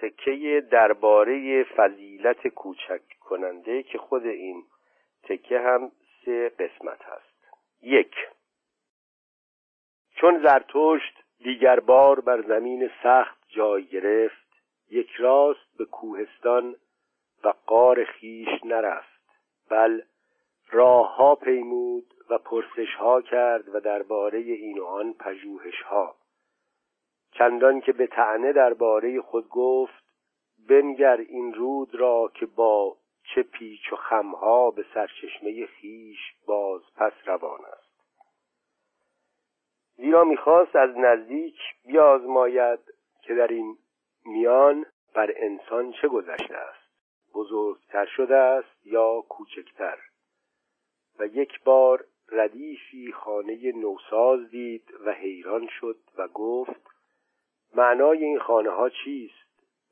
تکه درباره فضیلت کوچک کننده که خود این تکه هم سه قسمت هست. یک چون زرتشت دیگر بار بر زمین سخت جای گرفت یک راست به کوهستان و قار خیش نرفت بل راه ها پیمود و پرسش ها کرد و درباره این و آن پژوهش ها چندان که به تعنه درباره خود گفت بنگر این رود را که با چه پیچ و خمها به سرچشمه خیش باز پس روان است. زیرا می‌خواست از نزدیک بیازماید که در این میان بر انسان چه گذشته است. بزرگتر شده است یا کوچکتر؟ و یک بار ردیفی خانه نوساز دید و حیران شد و گفت معنای این خانه ها چیست؟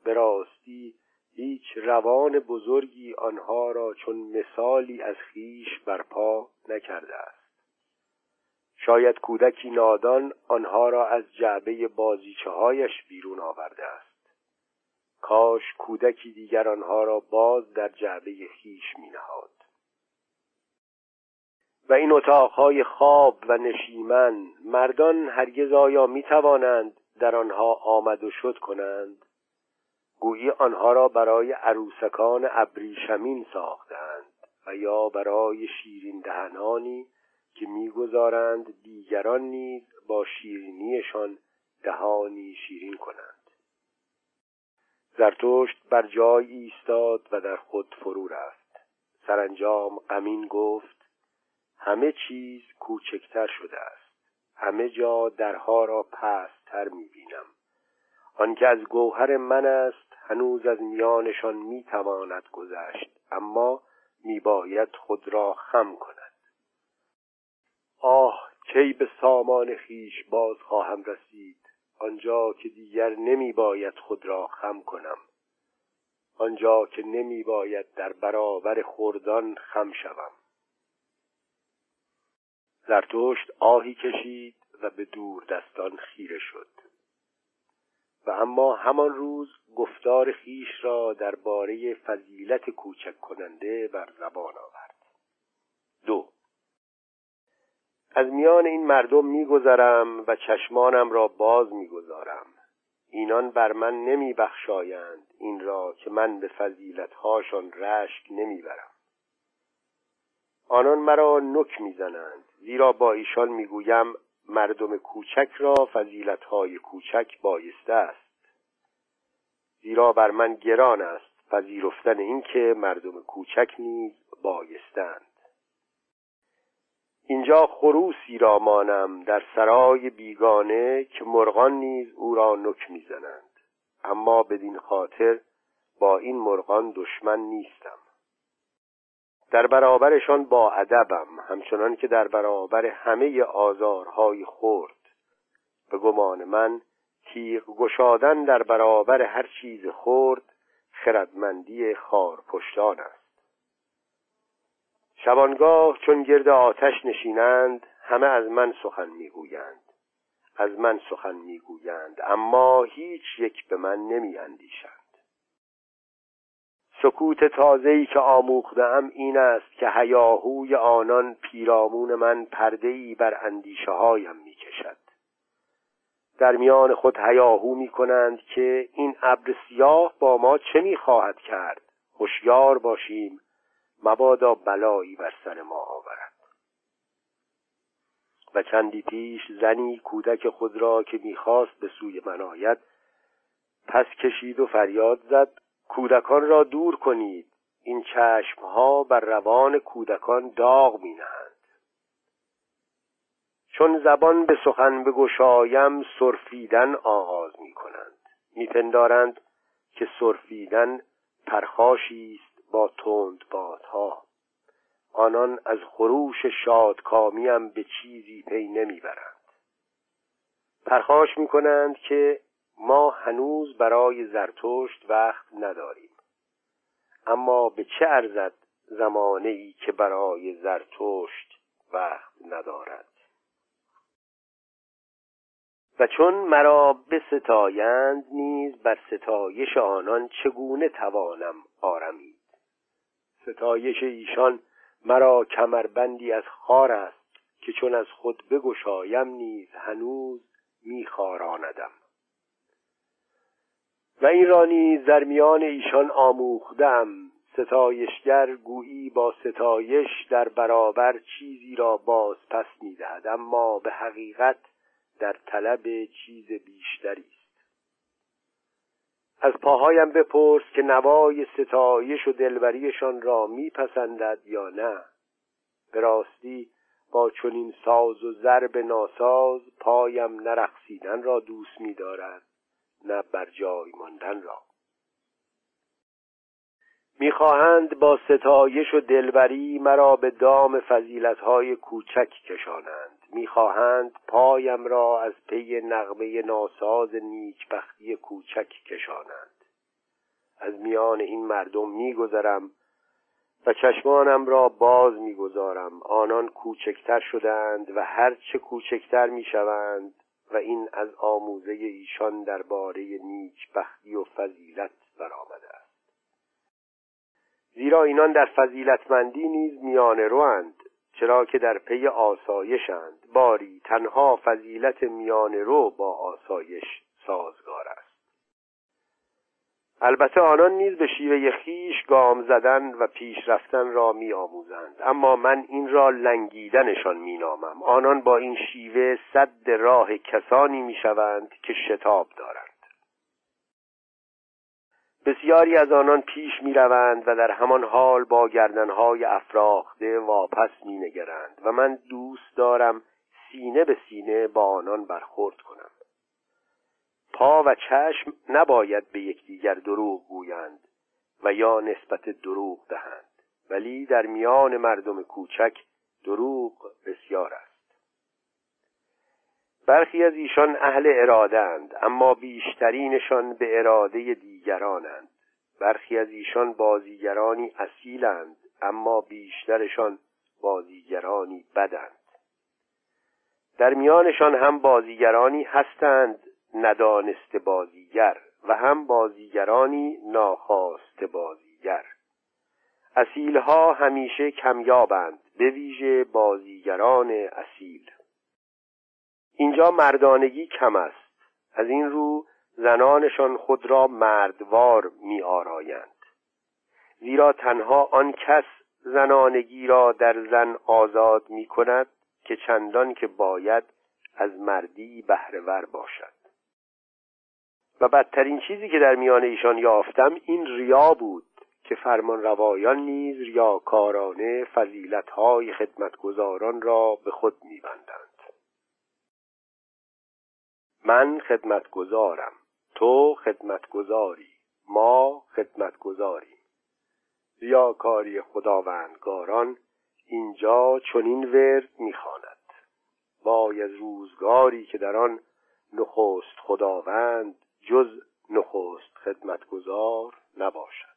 به راستی هیچ روان بزرگی آنها را چون مثالی از خیش برپا نکرده است. شاید کودکی نادان آنها را از جعبه بازیچه هایش بیرون آورده است. کاش کودکی دیگر آنها را باز در جعبه خیش می نهاد و این اتاقهای خواب و نشیمن مردان هرگز آیا می توانند در آنها آمد و شد کنند گویی آنها را برای عروسکان ابریشمین ساختند و یا برای شیرین دهنانی که می‌گذارند دیگران نیز با شیرینیشان دهانی شیرین کنند. زرتشت بر جای ایستاد و در خود فرو رفت. سرانجام غمین گفت همه چیز کوچکتر شده است. همه جا درها را پستتر می‌بینم. آنکه از گوهر من است هنوز از میانشان می‌تواند گذشت اما میباید خود را خم کند. آه کی به سامان خیش باز خواهم رسید آنجا که دیگر نمی باید خود را خم کنم. آنجا که نمی باید در برابر خوردان خم شوم. زرتشت آهی کشید و به دور دستان خیره شد. و اما همان روز گفتار خیش را درباره فضیلت کوچک کننده بر زبان آورد. دو. از میان این مردم میگذرم و چشمانم را باز می‌گذارم. اینان بر من نمیبخشایند. این را که من به فضیلتهاشان رشک نمی‌برم. آنان مرا نک می‌زنند. زیرا با ایشان می‌گویم مردم کوچک را فضیلتهای کوچک بایسته است. زیرا بر من گران است پذیرفتن اینکه مردم کوچک نیز بایستند. اینجا خروسی را مانم در سرای بیگانه که مرغان نیز او را نک می‌زنند. اما بدین خاطر با این مرغان دشمن نیستم. در برابرشان با ادبم همچنان که در برابر همه آزارهای خورد به گمان من تیغ گشادن در برابر هر چیز خورد خردمندی خارپشتان است. شبانگاه چون گرد آتش نشینند همه از من سخن می‌گویند. از من سخن می‌گویند اما هیچ یک به من نمیاندیشند. سکوت تازه‌ای که آموختم این است که هیاهوی آنان پیرامون من پرده‌ای بر اندیشه هایم می‌کشد. در میان خود هیاهو می کنند که این ابر سیاه با ما چه می‌خواهد کرد؟ هوشیار باشیم مبادا بلایی بر سر ما آورد. و چندی پیش زنی کودک خود را که می‌خواست به سوی من آید پس کشید و فریاد زد کودکان را دور کنید. این چشمها بر روان کودکان داغ می نهند. چون زبان به سخن بگشایم سرفیدن آغاز می کنند میپندارند که سرفیدن پرخاشی است با تند بادها آنان از خروش شادکامیم به چیزی پی نمی‌برند. پرخاش می‌کنند که ما هنوز برای زرتشت وقت نداریم. اما به چه ارزد زمانه ای که برای زرتشت وقت ندارد؟ و چون مرا ستایند نیز بر ستایش آنان چگونه توانم آرمید؟ ستایش ایشان مرا کمربندی از خار است که چون از خود بگشایم نیز هنوز میخاراندم و این را نیز در میان ایشان آموختم. ستایشگر گویی با ستایش در برابر چیزی را باز پس می‌دهد اما به حقیقت در طلب چیز بیشتری است. از پاهایم بپرس که نوای ستایش و دلبریشان را میپسندد یا نه. به راستی با چنین ساز و ضرب ناساز پایم نرقصیدن را دوست می‌دارد. نه بر جای ماندن را. می‌خواهند با ستایش و دلبری مرا به دام فضیلتهای کوچک کشانند. می‌خواهند پایم را از پی نغمه ناساز نیکبختی کوچک کشانند. از میان این مردم میگذرم و چشمانم را باز می‌گذارم. آنان کوچکتر شدند و هرچه کوچکتر می‌شوند و این از آموزه ایشان درباره نیکبختی و فضیلت برآمده است. زیرا اینان در فضیلتمندی نیز میانه روند چرا که در پی آسایشند. باری تنها فضیلت میانه رو با آسایش سازگار است. البته آنان نیز به شیوه خیش گام زدن و پیش رفتن را می آموزند اما من این را لنگیدنشان می نامم آنان با این شیوه صد راه کسانی می شوند که شتاب دارند. بسیاری از آنان پیش می روند و در همان حال با گردنهای افراخته واپس می نگرند و من دوست دارم سینه به سینه با آنان برخورد کنم. پا و چشم نباید به یکدیگر دروغ گویند و یا نسبت دروغ دهند. ولی در میان مردم کوچک دروغ بسیار است. برخی از ایشان اهل اراده اند اما بیشترینشان به اراده دیگرانند. برخی از ایشان بازیگرانی اصیلند اما بیشترشان بازیگرانی بدند. در میانشان هم بازیگرانی هستند ندانست بازیگر و هم بازیگرانی ناخواست بازیگر. اصیلها همیشه کمیابند به ویژه بازیگران اصیل. اینجا مردانگی کم است. از این رو زنانشان خود را مردوار می آرایند زیرا تنها آن کس زنانگی را در زن آزاد می کند که چندان که باید از مردی بهرهور باشد. و بدترین چیزی که در میان ایشان یافتم این ریا بود که فرمان روایان نیز ریاکارانه فضیلتهای خدمتگزاران را به خود میبندند. من خدمتگزارم تو خدمتگزاری ما خدمتگزاریم. ریاکاری خداوندگاران اینجا چنین ورد می‌خواند. وای از روزگاری که در آن نخست خداوند جز نخست خدمتگزار نباشد.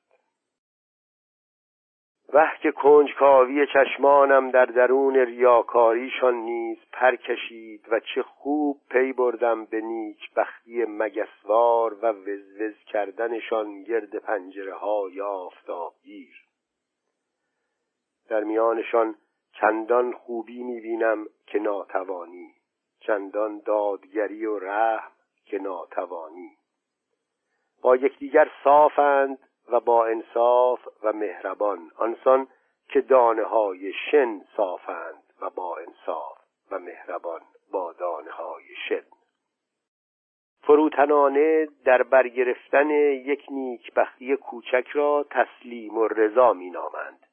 وه که کنجکاوی چشمانم در درون ریاکاریشان نیز پر کشید و چه خوب پی بردم به نیک بختی مگسوار و وزوز کردنشان گرد پنجره های آفتابگیر. در میانشان چندان خوبی می‌بینم که ناتوانی چندان دادگری و رحم که ناتوانی. با یکدیگر صافند و با انصاف و مهربان. آنسان که دانه های شن صافند و با انصاف و مهربان با دانه های شن. فروتنانه در برگرفتن یک نیکبختی کوچک را تسلیم و رضا می نامند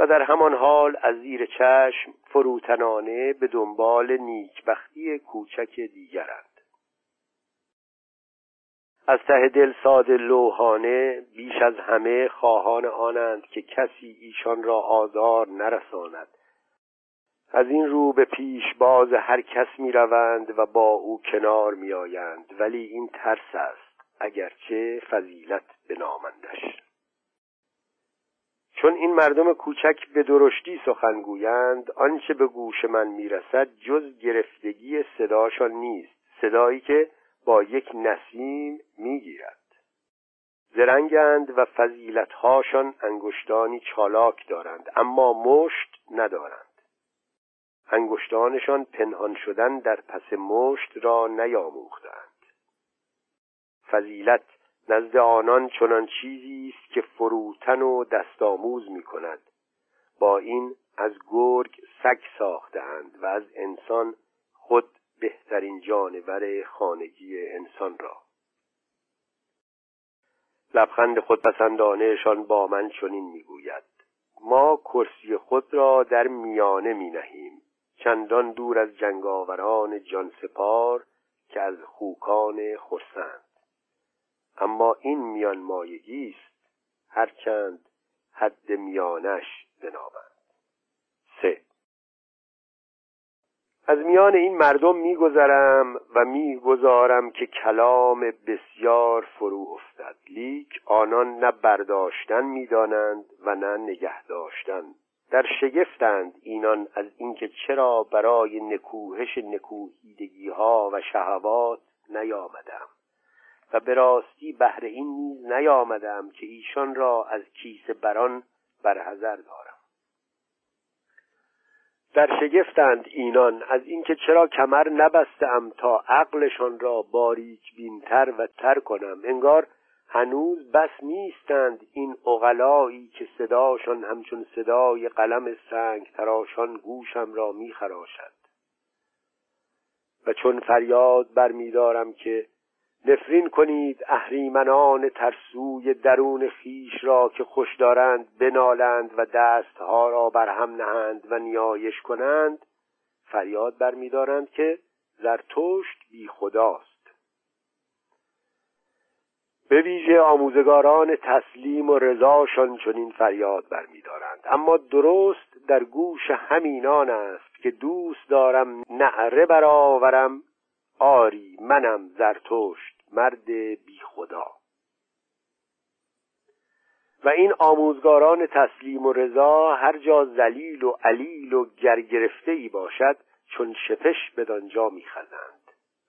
و در همان حال از زیر چشم فروتنانه به دنبال نیکبختی کوچک دیگرند. از ته دل ساده لوحانه بیش از همه خواهان آنند که کسی ایشان را آزار نرساند. از این رو به پیش باز هر کس می روند و با او کنار می آیند ولی این ترس است اگرچه فضیلت به نامندش. چون این مردم کوچک به درشتی سخن گویند آنچه به گوش من می‌رسد جز گرفتگی صداشان نیست. صدایی که با یک نسیم می‌گیرد. زرنگند و فضیلتهاشان انگشتانی چالاک دارند اما مشت ندارند. انگشتانشان پنهان شدن در پس مشت را نیاموختند. فضیلت نزد آنان چنان چیزی است که فروتن و دستآموز می کند با این از گرگ سگ ساختند و از انسان خود بهترین جانور خانگی انسان را. لبخند خودپسندانهشان با من چنین می‌گوید. ما کرسی خود را در میانه می نهیم چندان دور از جنگاوران جانسپار که از خوکان خرسند. اما این میان مایگی است. هرچند حد میانش بنابند سه از میان این مردم میگذرم و می‌گذارم که کلام بسیار فرو افتد. لیک آنان نه برداشتن می‌دانند و نه نگه داشتن. در شگفتند اینان از اینکه چرا برای نکوهش نکوهیدگی ها و شهوات نیامدم. و به راستی بهر این نیز نیامدم که ایشان را از کیس بران برحذر دارم. در شگفتند اینان از اینکه چرا کمر نبستم تا عقلشان را باریک بینتر و تر کنم. انگار هنوز بس نیستند این اغلایی که صداشان همچون صدای قلم سنگ تراشان گوشم را میخراشد و چون فریاد برمیدارم که نفرین کنید اهریمنان ترسوی درون خیش را که خوش دارند بنالند و دستها را بر هم نهند و نیایش کنند فریاد برمیدارند که زرتشت بی خداست. به ویژه آموزگاران تسلیم و رضاشان چنین فریاد برمیدارند اما درست در گوش همینان است که دوست دارم نعره برآورم آری منم زرتشت. مرد بی خدا و این آموزگاران تسلیم و رضا هر جا زلیل و علیل و گرگرفته ای باشد چون شپش بدانجا میخزند.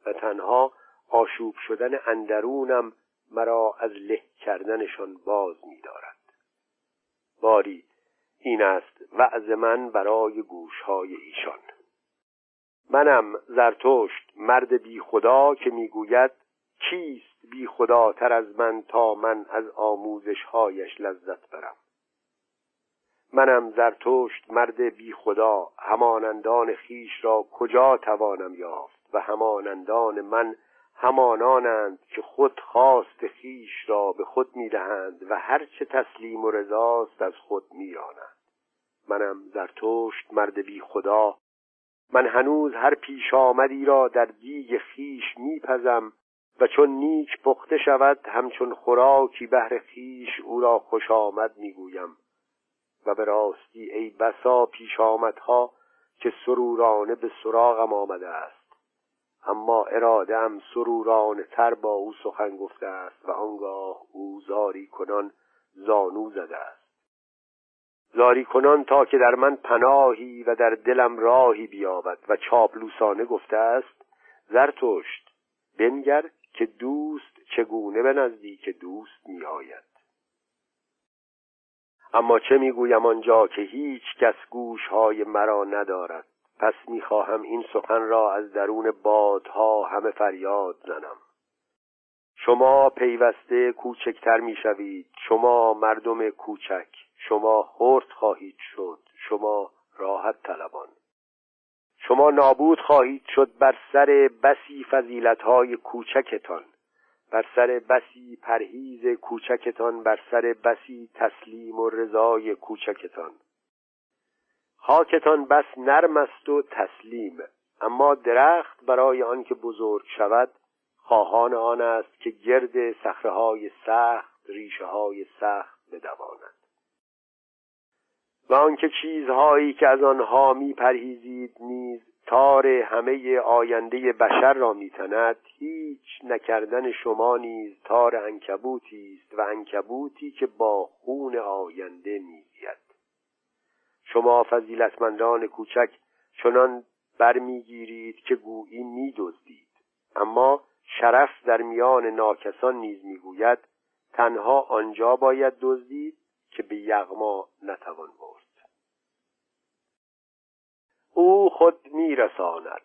و تنها آشوب شدن اندرونم مرا از له کردنشان باز می‌دارد. باری این است وعظ من برای گوشهای ایشان. منم زرتشت مرد بی خدا که می‌گوید کیست بی خداتر از من تا من از آموزشهایش لذت برم؟ منم زرتشت مرد بی خدا همانندان خیش را کجا توانم یافت؟ و همانندان من همانانند که خود خواست خیش را به خود می‌دهند و هرچه تسلیم و رضاست از خود میرانند منم زرتشت مرد بی خدا من هنوز هر پیش آمدی را در دیگ خیش میپزم و چون نیک پخته شود همچون خوراکی بهر خیش او را خوش آمد می‌گویم. و به راستی ای بسا پیش آمدها که سرورانه به سراغم آمده است. اما ارادم سروران تر با او سخن گفته است و آنگاه او زاری کنان زانو زده است. زاری کنان تا که در من پناهی و در دلم راهی بیابد و چاپلوسانه گفته است زرتشت بنگر که دوست چگونه به نزدیک دوست میآید. اما چه می‌گویم آنجا که هیچ کس گوشهای مرا ندارد؟ پس می‌خواهم این سخن را از درون بادها همه فریاد زنم. شما پیوسته کوچکتر می‌شوید. شما مردم کوچک. شما خرد خواهید شد. شما راحت طلبان. شما نابود خواهید شد بر سر بسی فضیلتهای کوچکتان. بر سر بسی پرهیز کوچکتان بر سر بسی تسلیم و رضای کوچکتان. خاکتان بس نرم است و تسلیم اما درخت برای آنکه بزرگ شود خواهان آن است که گرد صخره سخت ریشه های سخت بدواند. و آنکه چیزهایی که از آنها میپرهیزید نیز تار همه آینده بشر را میتند هیچ نکردن شما نیز تار انکبوتی است و انکبوتی که با خون آینده میزید. شما فضیلتمندان کوچک چنان برمیگیرید که گویی میدزدید. اما شرف در میان ناکسان نیز می‌گوید تنها آنجا باید دزدید که به یغما نتوان برد. او خود میرساند.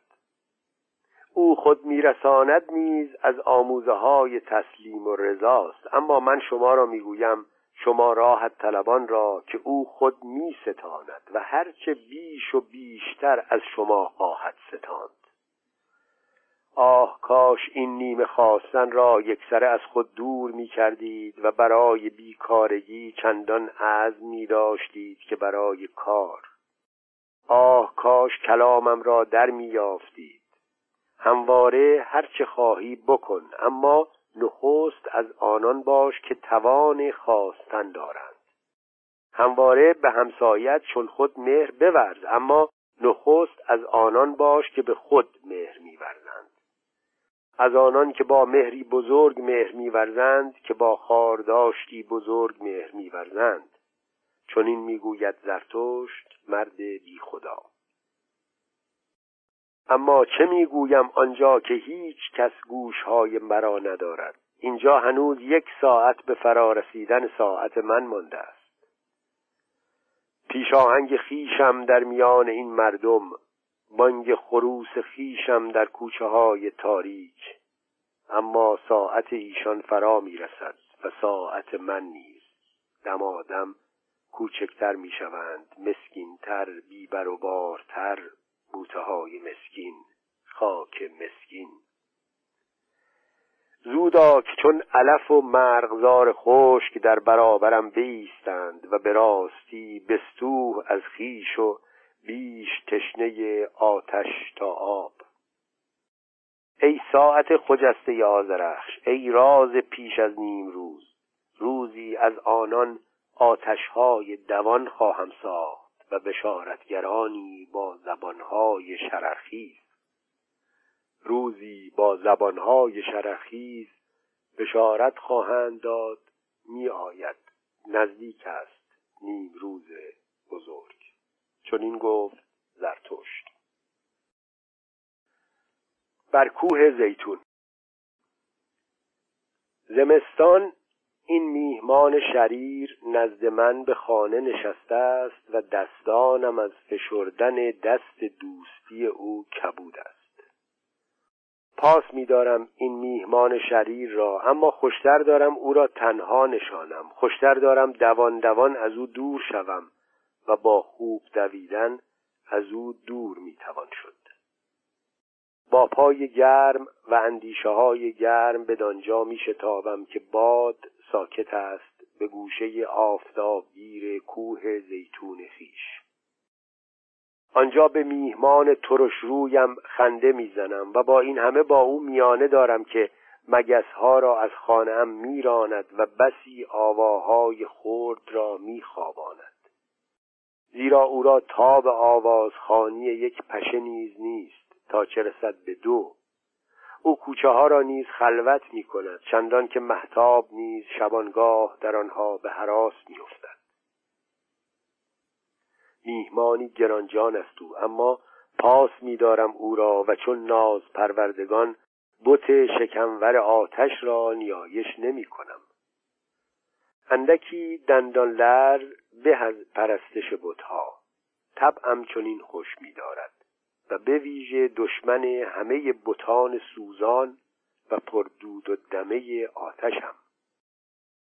او خود میرساند نیز از آموزه های تسلیم و رضاست. اما من شما را می‌گویم شما راحت طلبان را که او خود می ستاند و هرچه بیش و بیشتر از شما خواهد ستاند. آه کاش این نیمه خواستن را یکسره از خود دور می کردید و برای بیکارگی چندان عزم می داشتید که برای کار. آه کاش کلامم را در می یافتید. همواره هرچه خواهی بکن اما نخست از آنان باش که توان خواستن دارند. همواره به همسایت چون خود مهر بورز اما نخست از آنان باش که به خود مهر میورزند از آنان که با مهری بزرگ مهر میورزند که با خارداشتی بزرگ مهر میورزند چون این می‌گوید زرتشت مرد بی خدا اما چه می‌گویم آنجا که هیچ کس گوشهای مرا ندارد؟ اینجا هنوز یک ساعت به فرا رسیدن ساعت من مانده است. پیشاهنگ خیشم در میان این مردم بانگ خروس خیشم در کوچه های تاریک. اما ساعت ایشان فرا می‌رسد و ساعت من نیز. دمادم کوچکتر می‌شوند مسکینتر بیبر و بارتر بوته های مسکین خاک مسکین. زودا که چون علف و مرغزار خشک در برابرم بیستند و به راستی بستوه از خیش و بیش تشنه آتش تا آب. ای ساعت خجسته آزرخش ای راز پیش از نیم روز روزی از آنان آتشهای دوان خواهم ساخت و بشارتگرانی با زبانهای شرخیز. روزی با زبانهای شرخیز بشارت خواهند داد می آید نزدیک است نیم روز بزرگ. چون این گفت زرتشت. بر کوه زیتون. زمستان این میهمان شریر نزد من به خانه نشسته است و دستانم از فشردن دست دوستی او کبود است. پاس میدارم این میهمان شریر را اما خوشتر دارم او را تنها نشانم. خوشتر دارم دوان دوان از او دور شوم و با خوب دویدن از او دور می‌توان شد. با پای گرم و اندیشه های گرم به دانجا می شتابم که باد ساکت است به گوشه آفتابگیر کوه زیتون خیش آنجا به میهمان ترش رویم خنده می‌زنم و با این همه با او میانه دارم که مگسها را از خانهام میراند و بسی آواهای خرد را میخواباند. زیرا او را تاب آوازخانی یک پشه نیز نیست تا چه رسد به دو. او کوچه ها را نیز خلوت می کند چندان که محتاب نیز شبانگاه در آنها به حراس می میهمانی گرانجان است او اما پاس میدارم او را و چون ناز پروردگان بت شکمور آتش را نیایش نمی کنم اندکی دندان لر به از پرستش بتها طبعم چنین خوش می‌دارد. و به ویژه دشمن همه بتان سوزان و پردود و دمه آتشم.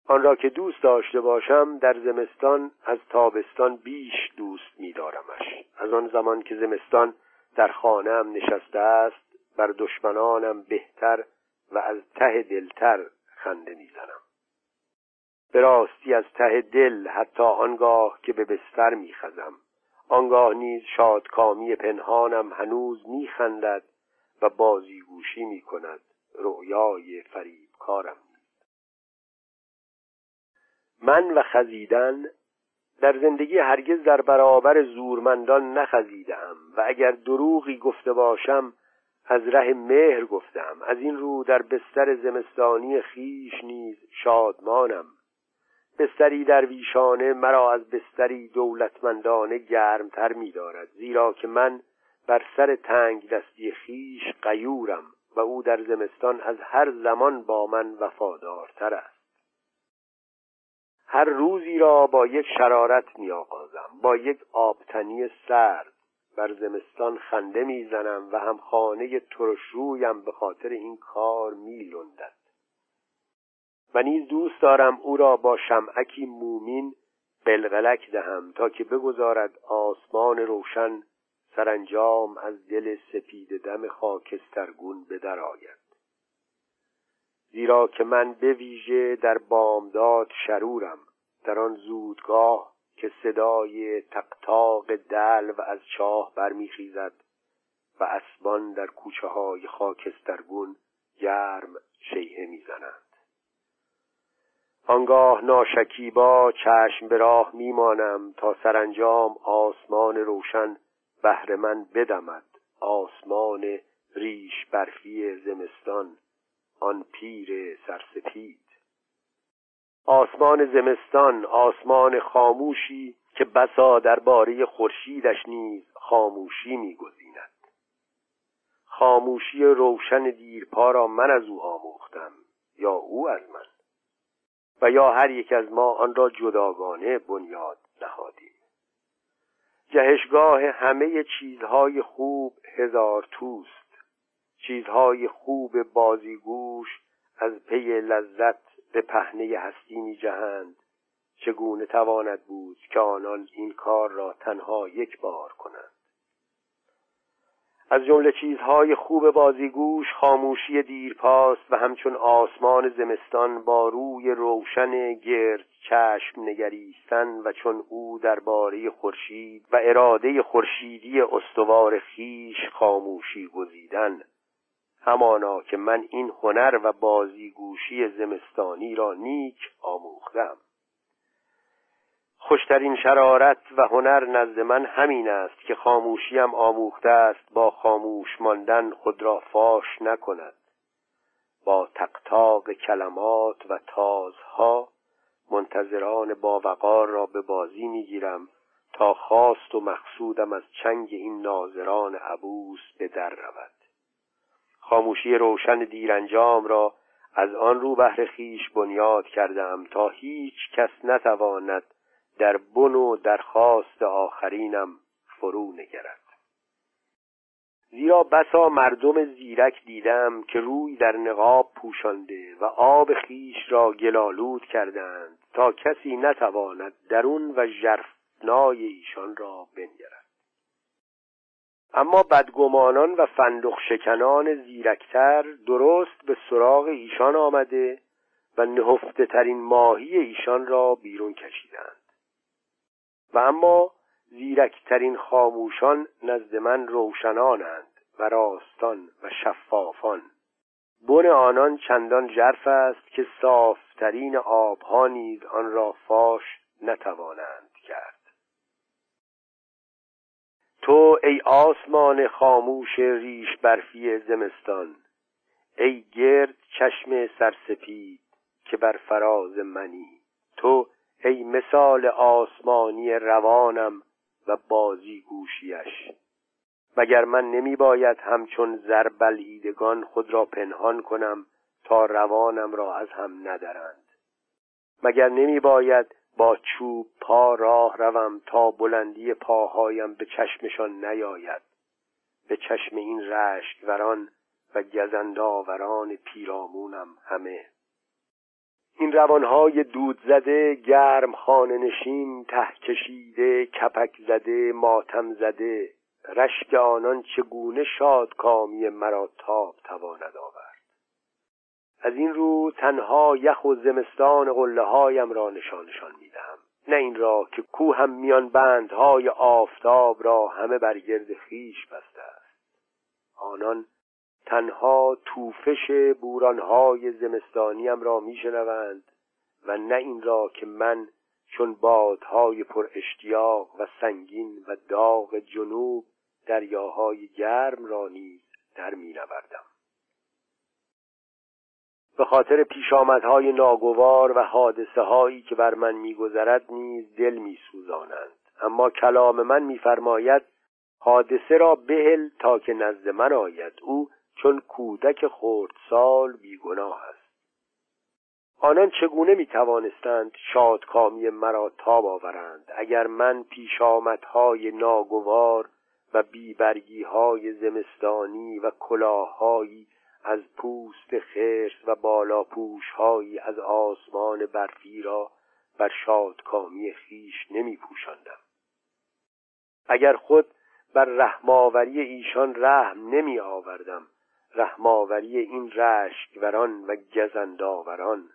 آن را که دوست داشته باشم در زمستان از تابستان بیش دوست می‌دارمش. از آن زمان که زمستان در خانهام نشسته است بر دشمنانم بهتر و از ته دلتر خنده می‌زنم. به راستی از ته دل حتی آنگاه که به بستر میخزم. آنگاه نیز شادکامی پنهانم هنوز میخندد و بازیگوشی می‌کند. رؤیای فریبکارم. من و خزیدن در زندگی هرگز در برابر زورمندان نخزیدم و اگر دروغی گفته باشم از ره مهر گفتم از این رو در بستر زمستانی خیش نیز شادمانم. بستری در ویشانه مرا از بستری دولتمندانه گرمتر می دارد زیرا که من بر سر تنگ دستی خیش قیورم و او در زمستان از هر زمان با من وفادارتر است. هر روزی را با یک شرارت می آغازم با یک آبتنی سرد بر زمستان خنده می‌زنم و هم خانه ترشرویم به خاطر این کار می لندد و نیز دوست دارم او را با شمعکی مومین قلقلک دهم تا که بگذارد آسمان روشن سرانجام از دل سپید دم خاکسترگون بدرآید زیرا که من به ویژه در بامداد شرورم در آن زودگاه که صدای تقتاق دل و از چاه برمیخیزد و اسبان در کوچه های خاکسترگون گرم شیهه می‌زنند. آنگاه ناشکیبا چشم به راه میمانم تا سرانجام آسمان روشن بهر من بدمد. آسمان ریش برفی زمستان آن پیر سرسپید. آسمان زمستان آسمان خاموشی که بسا درباره خورشیدش نیز خاموشی میگزیند. خاموشی روشن دیرپا را من از او آموختم یا او از من؟ و یا هر یک از ما آن را جداگانه بنیاد نهادیم. جهشگاه همه چیزهای خوب هزار توست. چیزهای خوب بازیگوش از پی لذت به پهنه هستی می جهند. چگونه تواند بود که آنان این کار را تنها یک بار کنند؟ از جمله چیزهای خوب بازیگوش خاموشی دیرپاست و همچون آسمان زمستان با روی روشن گرد چشم نگریستن و چون او درباره خورشید و اراده خورشیدی استوار خیش خاموشی گزیدن. همانا که من این هنر و بازیگوشی زمستانی را نیک آموختم. خوشترین شرارت و هنر نزد من همین است که خاموشیم آموخته است با خاموش ماندن خود را فاش نکند. با تقتاق کلمات و تازها منتظران باوقار را به بازی می‌گیرم تا خواست و مقصودم از چنگ این ناظران عبوس به در رود. خاموشی روشن دیرانجام را از آن رو بهر خیش بنیاد کردم تا هیچ کس نتواند در بن و درخواست آخرینم فرو نگرد. زیرا بسا مردم زیرک دیدم که روی در نقاب پوشانده و آب خیش را گلالود کردند تا کسی نتواند درون و ژرفنای ایشان را بنگرد. اما بدگمانان و فندق شکنان زیرکتر درست به سراغ ایشان آمده و نهفته ترین ماهی ایشان را بیرون کشیدند. و اما زیرکترین خاموشان نزد من روشنانند و راستان و شفافان. بن آنان چندان جرف است که صافترین آبها نیز آن را فاش نتوانند کرد. تو ای آسمان خاموش ریش برفی زمستان ای گرد چشم سرسپید که بر فراز منی. تو ای مثال آسمانی روانم و بازی گوشیش مگر من نمی باید همچون زربلیدگان خود را پنهان کنم تا روانم را از هم ندرند؟ مگر نمی باید با چوب پا راه روم تا بلندی پاهایم به چشمشان نیاید؟ به چشم این رشکوران و گزنداوران پیرامونم همه. این روانهای دود زده گرم خانه نشین ته کشیده کپک زده ماتم زده. رشک آنان چگونه شاد کامی مرا تاب تواند آورد؟ از این رو تنها یخ و زمستان قله هایم را نشانشان می‌دهم. نه این را که کوهم میان بندهای آفتاب را همه بر گرد خیش بسته است. آنان تنها توفش بورانهای زمستانیم را میشنوند و نه این را که من چون بادهای پر اشتیاق و سنگین و داغ جنوب دریاهای گرم را نیز در می نوردم. به خاطر پیشامدهای ناگوار و حادثه هایی که بر من میگذرد نیز دل میسوزانند اما کلام من میفرماید حادثه را بهل تا که نزد من آید او چون کودک خردسال بیگناه است آنان چگونه می توانستند شادکامی مرا تاب آورند اگر من پیشامدهای ناگوار و بیبرگی های زمستانی و کلاههایی از پوست خرس و بالاپوش هایی از آسمان برفی را بر شادکامی خیش نمی پوشندم. اگر خود بر رحماوری ایشان رحم نمی آوردم رحماوری این رشکوران و گزنداوران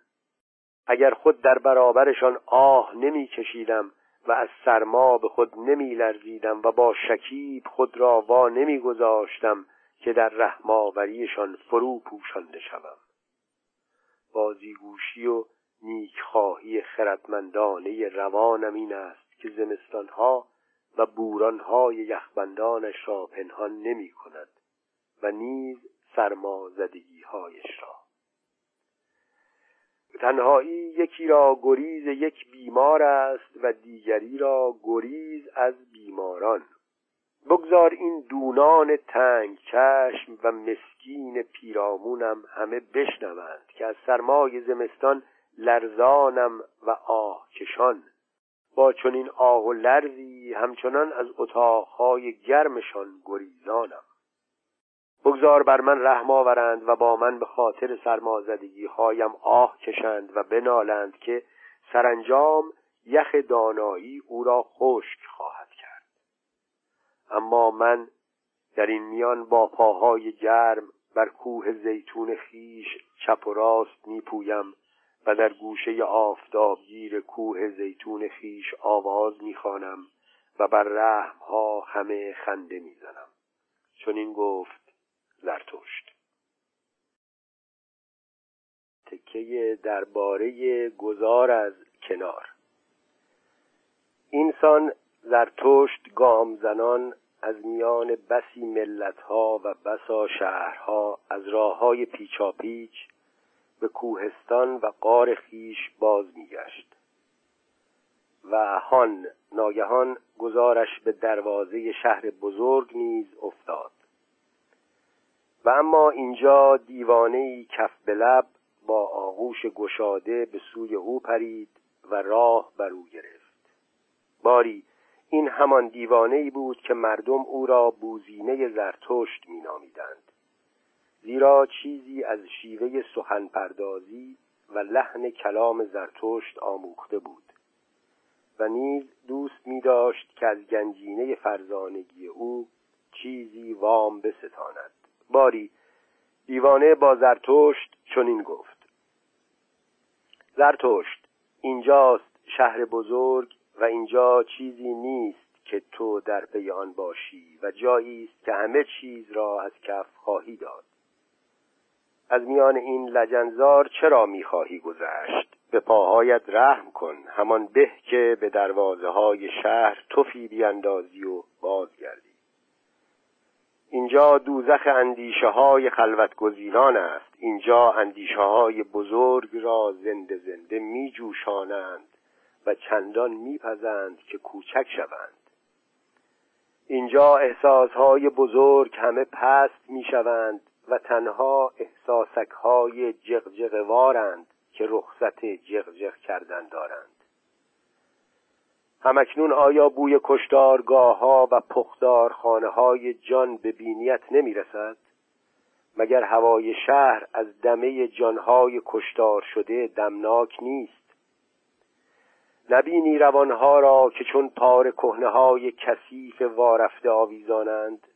اگر خود در برابرشان آه نمی کشیدم و از سرما به خود نمی لرزیدم و با شکیب خود را وا نمی گذاشتم که در رحماوریشان فرو پوشانده شوم. بازیگوشی و نیکخواهی خردمندانه روانم این است که زمستانها و بورانهای یخبندانش را پنهان نمی کند و نیز سرمازدگیهایش را. تنهایی یکی را گریز یک بیمار است و دیگری را گریز از بیماران. بگذار این دونان تنگ چشم و مسکین پیرامونم همه بشنوند که از سرمای زمستان لرزانم و آه کشان با چنین آه و لرزی همچنان از اتاقهای گرمشان گریزانم. بگذار بر من رحم آورند و با من به خاطر سرمازدگی هایم آه کشند و بنالند که سرانجام یخ دانایی او را خشک خواهد کرد. اما من در این میان با پاهای گرم بر کوه زیتون خیش چپ و راست میپویم و در گوشه آفتابگیر کوه زیتون خیش آواز می‌خوانم و بر رحم ها همه خنده می‌زنم. چون این گفت زرتشت. تکه درباره گذار از کنار. اینسان زرتشت گام زنان از میان بسی ملتها و بسا شهرها از راه های پیچاپیچ به کوهستان و قار خیش باز میگشت و هان ناگهان گزارش به دروازه شهر بزرگ نیز افتاد. و اما اینجا دیوانه کف به لب با آغوش گشاده به سوی او پرید و راه بر او گرفت. باری این همان دیوانه ای بود که مردم او را بوزینه زرتشت مینامیدند. زیرا چیزی از شیوه سخن پردازی و لحن کلام زرتشت آموخته بود. و نیز دوست می داشت که از گنجینه فرزانگی او چیزی وام بستاند. باری. دیوانه با زرتشت چنین گفت. زرتشت اینجاست شهر بزرگ و اینجا چیزی نیست که تو در پی آن باشی و جایی است که همه چیز را از کف خواهی داد. از میان این لجنزار چرا می‌خواهی گذشت؟ به پاهایت رحم کن همان به که به دروازه های شهر توفی بیاندازی و بازگردی. اینجا دوزخ اندیشه های خلوت گزینان است. اینجا اندیشه های بزرگ را زنده زنده می جوشانند و چندان میپزند که کوچک شوند. اینجا احساسهای بزرگ همه پست می‌شوند و تنها احساسک های جغجغوارند که رخصت جغجغ کردن دارند. همکنون آیا بوی کشتارگاه ها و پختار خانه های جان به بینیت نمی رسد؟ مگر هوای شهر از دمه جانهای کشتار شده دمناک نیست نبینی روانها را که چون پار کهنه های کثیف وارفته آویزانند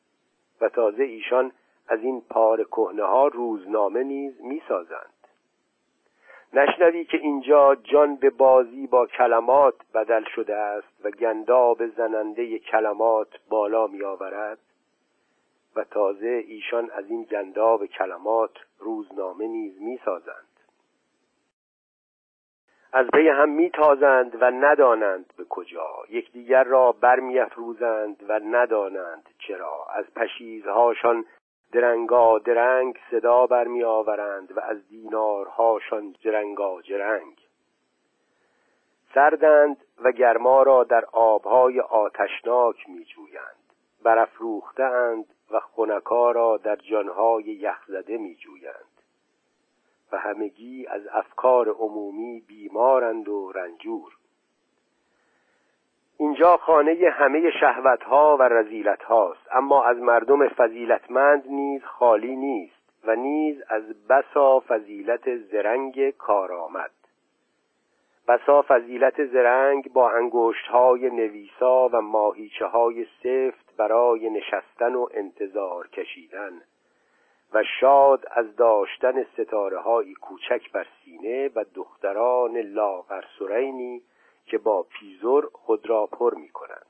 و تازه ایشان از این پار کهنه ها روزنامه نیز می‌سازند نشنوی که اینجا جان به بازی با کلمات بدل شده است و گنداب زننده کلمات بالا می آورد و تازه ایشان از این گنداب کلمات روزنامه نیز می سازند از پی هم می تازند و ندانند به کجا. یکدیگر را برمیافروزند و ندانند چرا. از پشیزهاشان درنگا درنگ صدا برمی آورند و از دینارهاشان جرنگا جرنگ. سردند و گرما را در آبهای آتشناک می جویند و خونکا را در جانهای یخزده می جویند و همگی از افکار عمومی بیمارند و رنجور. اینجا خانه همه شهوتها و رزیلت هاست اما از مردم فضیلتمند نیز خالی نیست و نیز از بسا فضیلت زرنگ کارآمد بسا فضیلت زرنگ با انگشت های نویسا و ماهیچه های سفت برای نشستن و انتظار کشیدن و شاد از داشتن ستاره های کوچک بر سینه و دختران لاغر سرینی که با پیزور خود را پر می کنند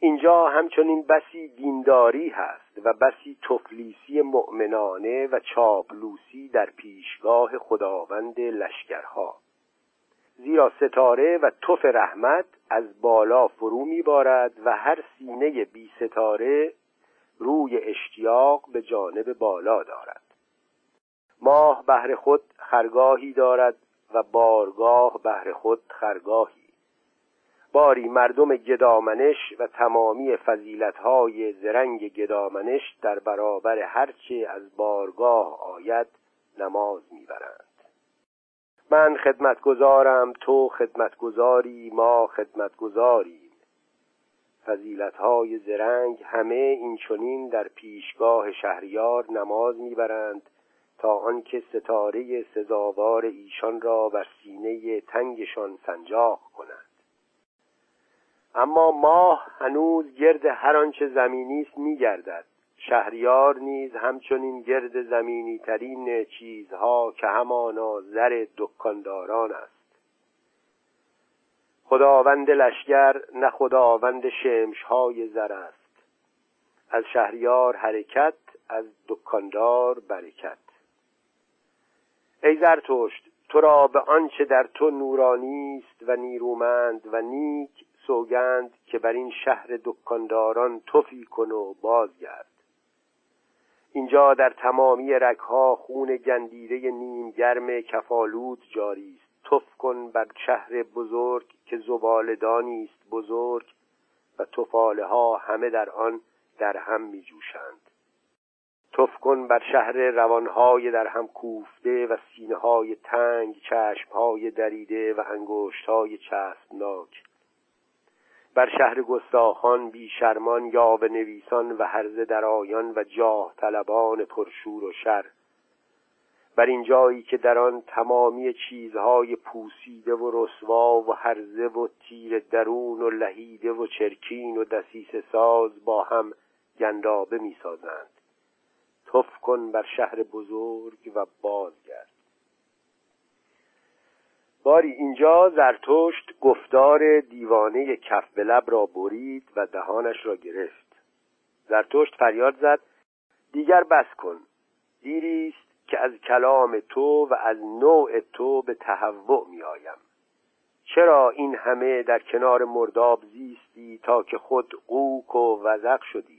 اینجا همچنین بسی دینداری هست و بسی تفلیسی مؤمنانه و چاپلوسی در پیشگاه خداوند لشکرها. زیرا ستاره و تف رحمت از بالا فرو میبارد و هر سینه بی ستاره روی اشتیاق به جانب بالا دارد. ماه بهر خود خرگاهی دارد و بارگاه بهر خود خرگاهی. باری مردم گدامنش و تمامی فضیلتهای زرنگ گدامنش در برابر هرچه از بارگاه آید نماز می‌برند. من خدمتگزارم تو خدمتگزاری ما خدمتگزاریم. فضیلتهای زرنگ همه این چنین در پیشگاه شهریار نماز می‌برند تا آنکه ستاره سزاوار ایشان را بر سینه تنگشان سنجاق کنند. اما ماه هنوز گرد هر آنچه زمینی است میگردد. شهریار نیز همچنین گرد زمینی ترین چیزها که همانا زر دکانداران است. خداوند لشگر نه خداوند شمشهای زر است. از شهریار حرکت از دکاندار برکت. ای زرتشت تو را به آنچه در تو نورانی است و نیرومند و نیک سوگند که بر این شهر دکانداران توفی کن و بازگرد. اینجا در تمامی رگها خون گندیده نیم گرم کفالود جاری است. تف کن بر شهر بزرگ که زبالدانی است بزرگ و تفاله ها همه در آن در هم می جوشند تف کن بر شهر روانهای در هم کوفته و سینه های تنگ چشمهای دریده و انگشتهای چسبناک. بر شهر گستاخان بی شرمان یا به نویسان و هرزه درایان و جاه طلبان پرشور و شر. بر این جایی که در آن تمامی چیزهای پوسیده و رسوا و هرزه و تیر درون و لهیده و چرکین و دسیس ساز با هم گندابه می سازند تف کن بر شهر بزرگ و بازگرد. باری اینجا زرتشت گفتار دیوانه کف به لب را برید و دهانش را گرفت. زرتشت فریاد زد دیگر بس کن. دیریست که از کلام تو و از نوع تو به تهوع می آیم. چرا این همه در کنار مرداب زیستی تا که خود قوک و وزق شدی؟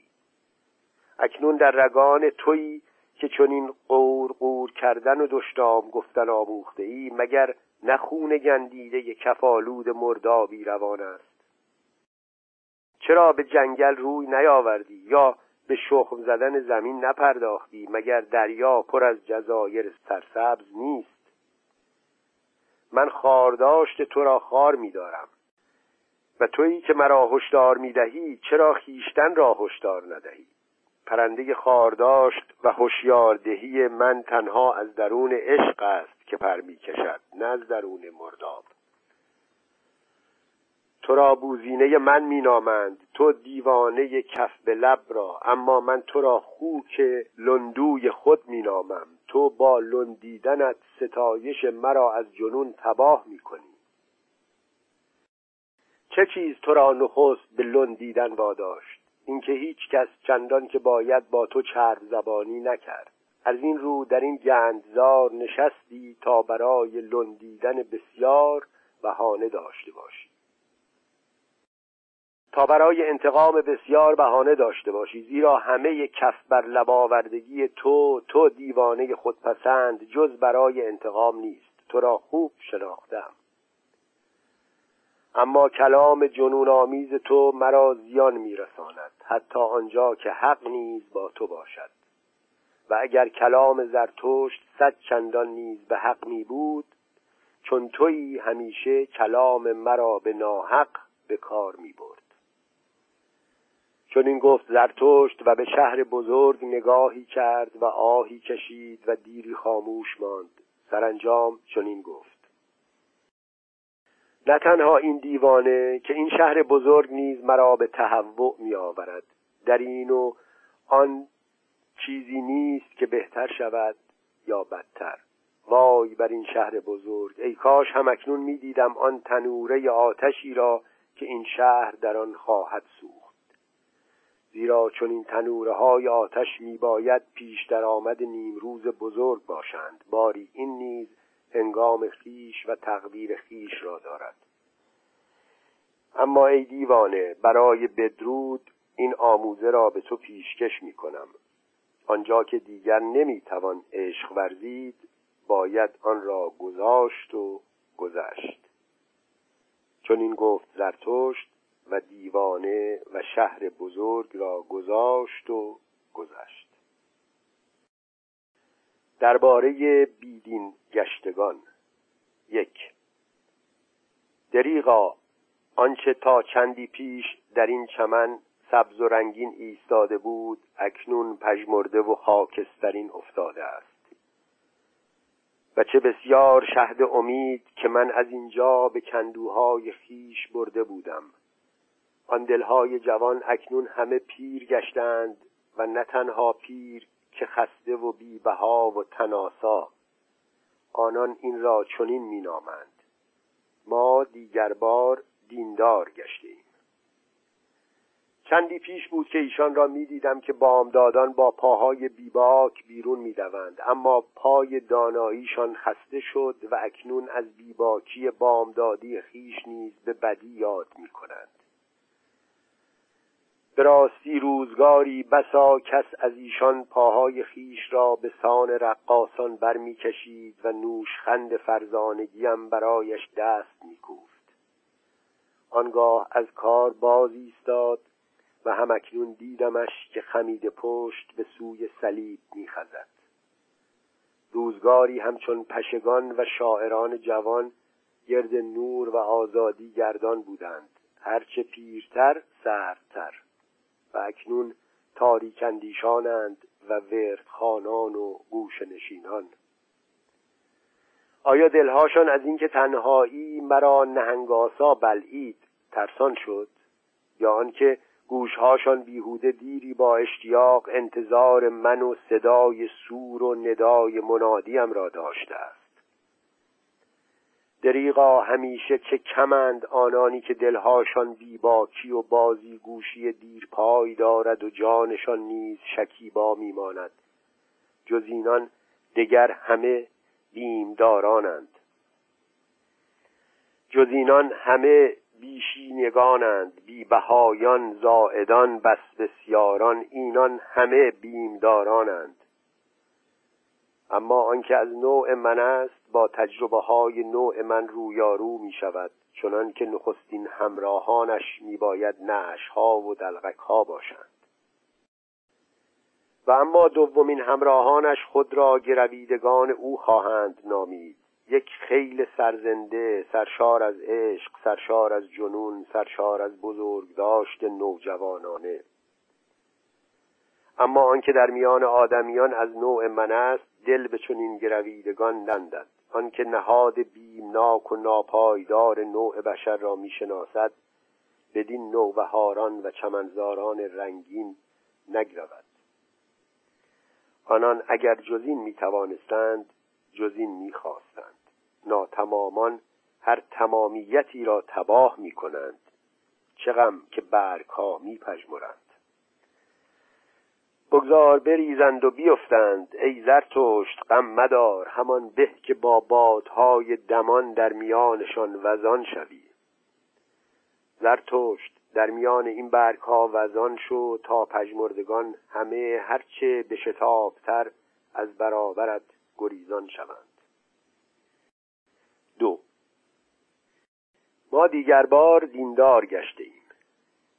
اکنون در رگان تویی که چنین قور قور کردن و دشتام گفتن آموخته ای مگر نخون گندیده کفالود مردابی روان است؟ چرا به جنگل روی نیاوردی یا به شخم زدن زمین نپرداختی مگر دریا پر از جزایر سرسبز نیست؟ من خارداشت تو را خار میدارم. و تویی که مرا هشدار می‌دهی چرا خیشتن را هشدار ندهی؟ پرنده خارداشت و هوشیاردهی من تنها از درون عشق است که پر کشد نه از درون مرداب. تو را بوزینه من مینامند تو دیوانه کف به لب را اما من تو را خوک لندوی خود مینامم تو با لندیدنت ستایش مرا از جنون تباه می‌کنی چه چیز تو را نخست به لندیدن واداشت؟ اینکه هیچ کس چندان که باید با تو چرب زبانی نکرد. از این رو در این گندزار نشستی تا برای لندیدن بسیار بهانه داشته باشی. تا برای انتقام بسیار بهانه داشته باشی. زیرا همه کف بر لباوردگی تو تو دیوانه خودپسند جز برای انتقام نیست. تو را خوب شناختم. اما کلام جنون آمیز تو مرا زیان میرساند. حتی آنجا که حق نیز با تو باشد. و اگر کلام زرتشت صد چندان نیز به حق می بود چون تویی همیشه کلام مرا به ناحق به کار می برد. چون این گفت زرتشت و به شهر بزرگ نگاهی کرد و آهی کشید و دیری خاموش ماند. سرانجام چنین گفت. نه تنها این دیوانه که این شهر بزرگ نیز مرا به تهوع می آورد در این و آن چیزی نیست که بهتر شود یا بدتر. وای بر این شهر بزرگ. ای کاش همکنون می دیدم آن تنوره آتشی را که این شهر در آن خواهد سوخت. زیرا چون این تنوره های آتش می باید پیش در آمد نیمروز بزرگ باشند. باری این نیز هنگام خیش و تقدیر خیش را دارد. اما ای دیوانه برای بدرود این آموزه را به تو پیشکش می کنم آنجا که دیگر نمی توان عشق ورزید باید آن را گذاشت و گذشت. چون این گفت زرتشت و دیوانه و شهر بزرگ را گذاشت و گذشت. درباره بیدین گشتگان. یک. دریغا آنچه تا چندی پیش در این چمن سبز و رنگین ایستاده بود اکنون پژمرده و خاکسترین افتاده است. و چه بسیار شهد امید که من از اینجا به کندوهای خیش برده بودم. آن دلهای جوان اکنون همه پیر گشتند و نه تنها پیر که خسته و بیبها و تناسا آنان این را چنین مینامند. ما دیگر بار دیندار گشتیم. چندی پیش بود که ایشان را می‌دیدم که بامدادان با پاهای بیباک بیرون می‌دوند اما پای داناییشان خسته شد و اکنون از بیباکی بامدادی خیش نیز به بدی یاد می‌کنند. به راستی روزگاری بسا کس از ایشان پاهای خیش را به سان رقاسان برمیکشید و نوشخند فرزانگیم برایش دست میکوفت. آنگاه از کار باز ایستاد و همکنون دیدمش که خمید پشت به سوی صلیب میخزد. روزگاری همچون پشگان و شاعران جوان گرد نور و آزادی گردان بودند. هرچه پیرتر سردتر. و اکنون تاریکندیشانند و وردخانان و گوش نشینان آیا دلهاشان از اینکه تنهایی مرا نهنگاسا بلعید ترسان شد یا آنکه گوشهاشان بیهوده دیری با اشتیاق انتظار من و صدای سور و ندای منادیم را داشته دریغا همیشه چه کمند آنانی که دلهاشان بیباکی و بازی گوشی دیر پای دارد و جانشان نیز شکیبا میماند. جز اینان دگر همه بیمدارانند جز اینان همه بیشینگانند بیبهایان زائدان بس بسیاران اینان همه بیمدارانند. اما آنکه از نوع من است با تجربه های نوع من رویارو می شود چنان که نخستین همراهانش می باید نعش ها و دلغک ها باشند. و اما دومین همراهانش خود را گرویدگان او خواهند نامید. یک خیل سرزنده سرشار از عشق سرشار از جنون سرشار از بزرگداشت نوجوانانه. اما آنکه در میان آدمیان از نوع من است دل به چنین گرویدگان نندد آنکه نهاد بیمناک و ناپایدار نوع بشر را می‌شناسد بدین نوبهاران و چمنزاران رنگین نگرود. آنان اگر جزین می‌توانستند جزین می‌خواستند. ناتمامان هر تمامیتی را تباه می‌کنند. چه غم که برگها میپژمرند. بگذار بریزند و بیفتند. ای زرتشت غم مدار همان به که با بادهای دمان در میانشان وزان شوی. زرتشت در میان این برگ ها وزان شو تا پژمردگان همه هرچه به شتابتر از برابرت گریزان شوند. دو. ما دیگر بار دیندار گشته ایم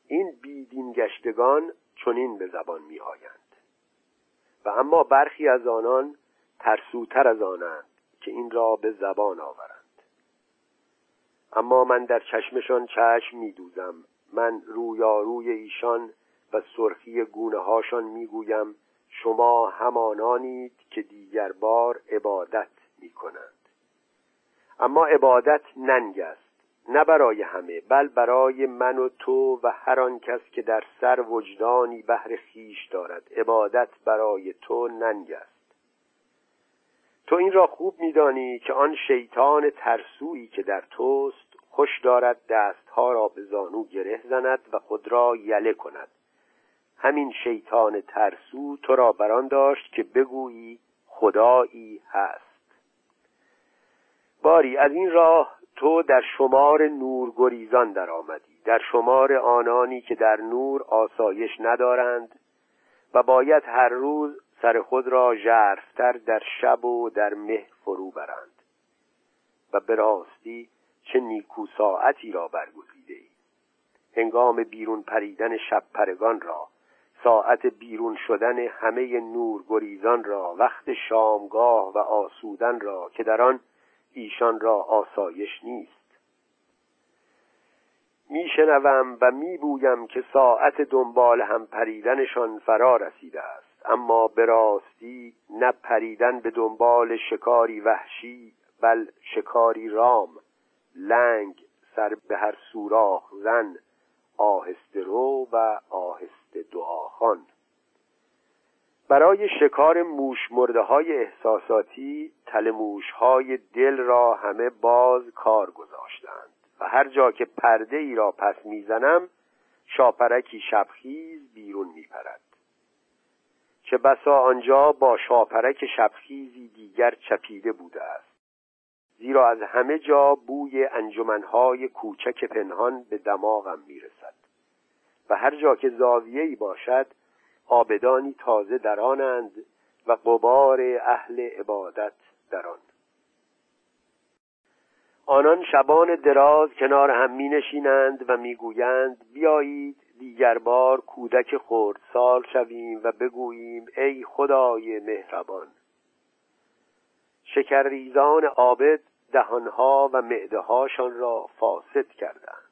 این بیدین گشتگان چنین به زبان می آیند و اما برخی از آنان ترسوتر از آنند که این را به زبان آورند. اما من در چشمشان چشم می دوزم من رویاروی ایشان و سرخی گونه هاشان می گویم شما همانانید که دیگر بار عبادت می کنند اما عبادت ننگ است. نه برای همه بل برای من و تو و هر آن کس که در سر وجدانی بهر خیش دارد. عبادت برای تو ننگ است. تو این را خوب میدانی که آن شیطان ترسویی که در توست خوش دارد دستها را به زانو گره زند و خود را یله کند. همین شیطان ترسو تو را بران داشت که بگویی خدایی هست. باری از این راه تو در شمار نور گریزان در آمدی در شمار آنانی که در نور آسایش ندارند و باید هر روز سر خود را ژرفتر در شب و در مه فرو برند و به راستی چه نیکو ساعتی را برگزیده ای. هنگام بیرون پریدن شب پرگان را ساعت بیرون شدن همه نور گریزان را وقت شامگاه و آسودن را که در آن ایشان را آسایش نیست. میشنوم و میبویم که ساعت دنبال هم پریدنشان فرا رسیده است. اما به راستی نه پریدن به دنبال شکاری وحشی بل شکاری رام لنگ سر به هر سوراخ زن آهسته رو و آهسته دعاخان برای شکار موش مرده های احساساتی تلموش های دل را همه باز کار گذاشتند و هر جا که پرده ای را پس می‌زنم شاپرکی شبخیز بیرون میپرد. چه بسا آنجا با شاپرک شبخیزی دیگر چپیده بوده است. زیرا از همه جا بوی انجمنهای کوچک پنهان به دماغم می‌رسد و هر جا که زاویه‌ای باشد آبدانی تازه درانند و قبار اهل عبادت در آن. آنان شبان دراز کنار هم می نشینند و می‌گویند بیایید دیگر بار کودک خورد سال شویم و بگوییم ای خدای مهربان. شکرریزان عابد دهانها و معدههاشان را فاسد کردند.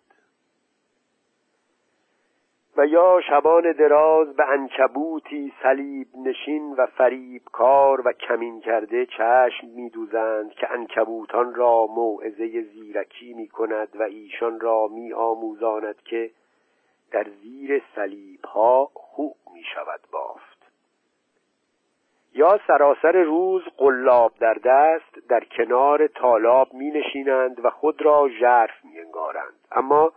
و یا شبان دراز به انکبوتی صلیب نشین و فریب کار و کمین کرده چشم میدوزند که انکبوتان را موعظه زیرکی می کند و ایشان را می آموزاند که در زیر صلیب ها خوب می شود بافت. یا سراسر روز قلاب در دست در کنار تالاب می نشینند و خود را ژرف می انگارند اما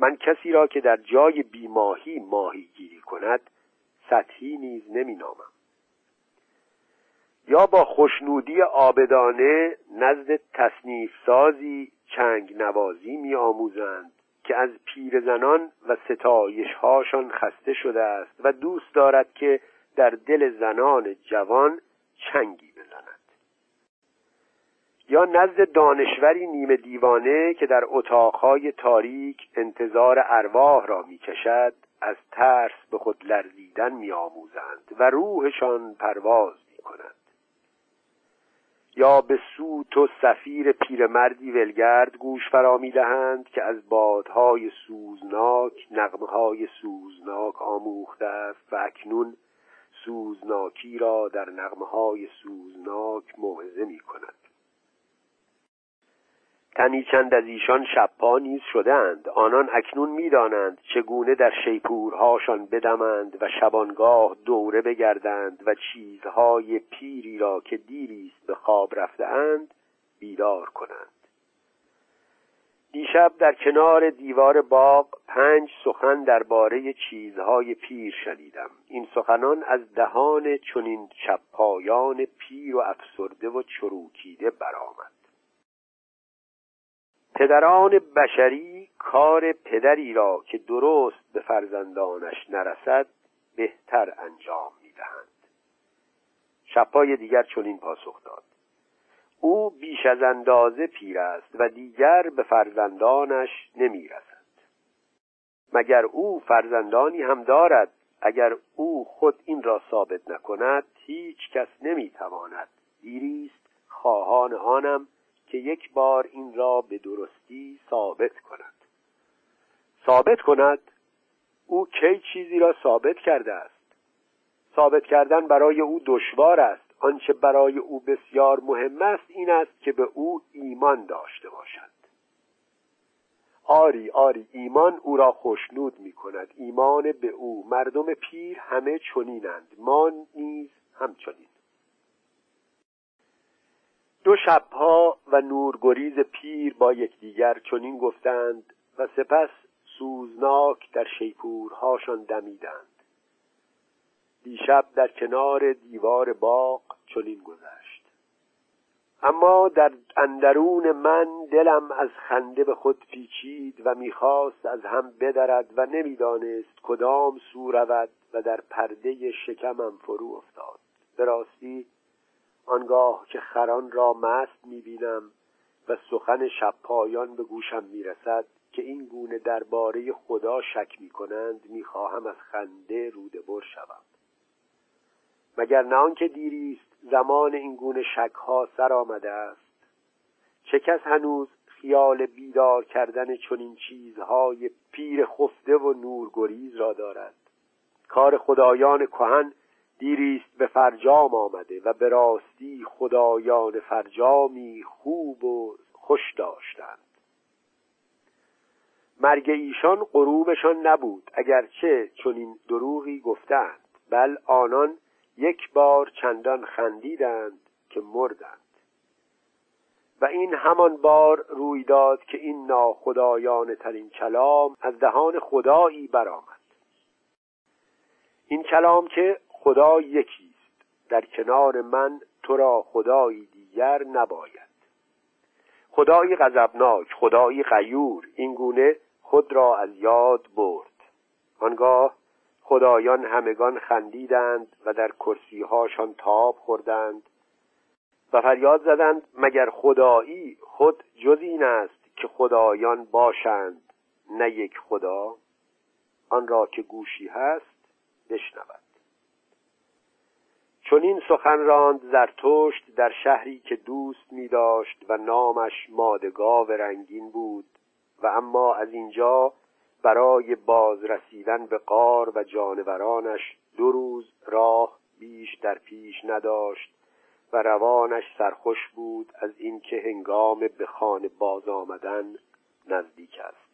من کسی را که در جای بیماهی ماهی گیری کند سطحی نیز نمی نامم یا با خوشنودی آبدانه نزد تصنیف سازی چنگ نوازی می آموزند که از پیرزنان و ستایش هاشان خسته شده است و دوست دارد که در دل زنان جوان چنگی یا نزد دانشوری نیمه دیوانه که در اتاقهای تاریک انتظار ارواح را می‌کشد از ترس به خود لرزیدن میآموزند و روحشان پرواز می‌کنند یا به سوت و سفیر پیرمردی ولگرد گوش فرا می‌دهند که از بادهای سوزناک نغمه سوزناک آموخته و اکنون سوزناکی را در نغمه های سوزناک موعظه می کند تنی چند از ایشان شبها نیز شدهاند آنان اکنون می‌دانند چگونه در شیپورهاشان بدمند و شبانگاه دوره بگردند و چیزهای پیری را که دیریست به خواب رفتهاند بیدار کنند. دیشب در کنار دیوار باغ پنج سخن درباره چیزهای پیر شنیدم. این سخنان از دهان چنین چپایان پیر و افسرده و چروکیده برآمد. پدران بشری کار پدری را که درست به فرزندانش نرسد بهتر انجام می‌دهند. شبهای دیگر چنین پاسخ داد. او بیش از اندازه پیر است و دیگر به فرزندانش نمی‌رسد. مگر او فرزندانی هم دارد؟ اگر او خود این را ثابت نکند هیچ کس نمی‌تواند. دیریست خواهان آنم که یک بار این را به درستی ثابت کند. ثابت کند او کی چیزی را ثابت کرده است. ثابت کردن برای او دشوار است. آنچه برای او بسیار مهم است این است که به او ایمان داشته باشد. آری آری ایمان او را خوشنود می کند. ایمان به او. مردم پیر همه چنینند. ما نیز همچنین. دو شبها و نورگریز پیر با یکدیگر چنین گفتند و سپس سوزناک در شیپورهاشان دمیدند. دیشب در کنار دیوار باغ چنین گذشت. اما در اندرون من دلم از خنده به خود پیچید و می‌خواست از هم بدرد و نمی‌دانست کدام سو رود و در پرده شکمم فرو افتاد. به راستی آنگاه که خران را مست می‌بینم و سخن شب به گوشم می‌رسد که این گونه درباره خدا شک می‌کنند می‌خواهم از خنده روده بر شوم. مگر نه آنکه دیری است زمان این گونه شکها سر آمده است؟ چه کس هنوز خیال بیدار کردن چنین چیزهای پیر خفته و نورگریز را دارد؟ کار خدایان کهن دیریست به فرجام آمده و به راستی خدایان فرجامی خوب و خوش داشتند. مرگ ایشان غروبشان نبود اگرچه چنین دروغی گفتند بل آنان یک بار چندان خندیدند که مردند. و این همان بار روی داد که این ناخدایان ترین کلام از دهان خدایی برآمد. این کلام که خدا یکیست. در کنار من تو را خدایی دیگر نباید. خدایی غضبناک خدایی غیور این گونه خود را از یاد برد. آنگاه خدایان همگان خندیدند و در کرسیهاشان تاب خوردند و فریاد زدند مگر خدایی خود جز این است که خدایان باشند نه یک خدا؟ آن را که گوشی هست بشنود. چون این سخن راند زرتشت در شهری که دوست می داشت و نامش مادگاو رنگین بود و اما از اینجا برای بازرسیدن به قار و جانورانش دو روز راه بیش در پیش نداشت و روانش سرخوش بود از اینکه هنگام به خانه باز آمدن نزدیک است.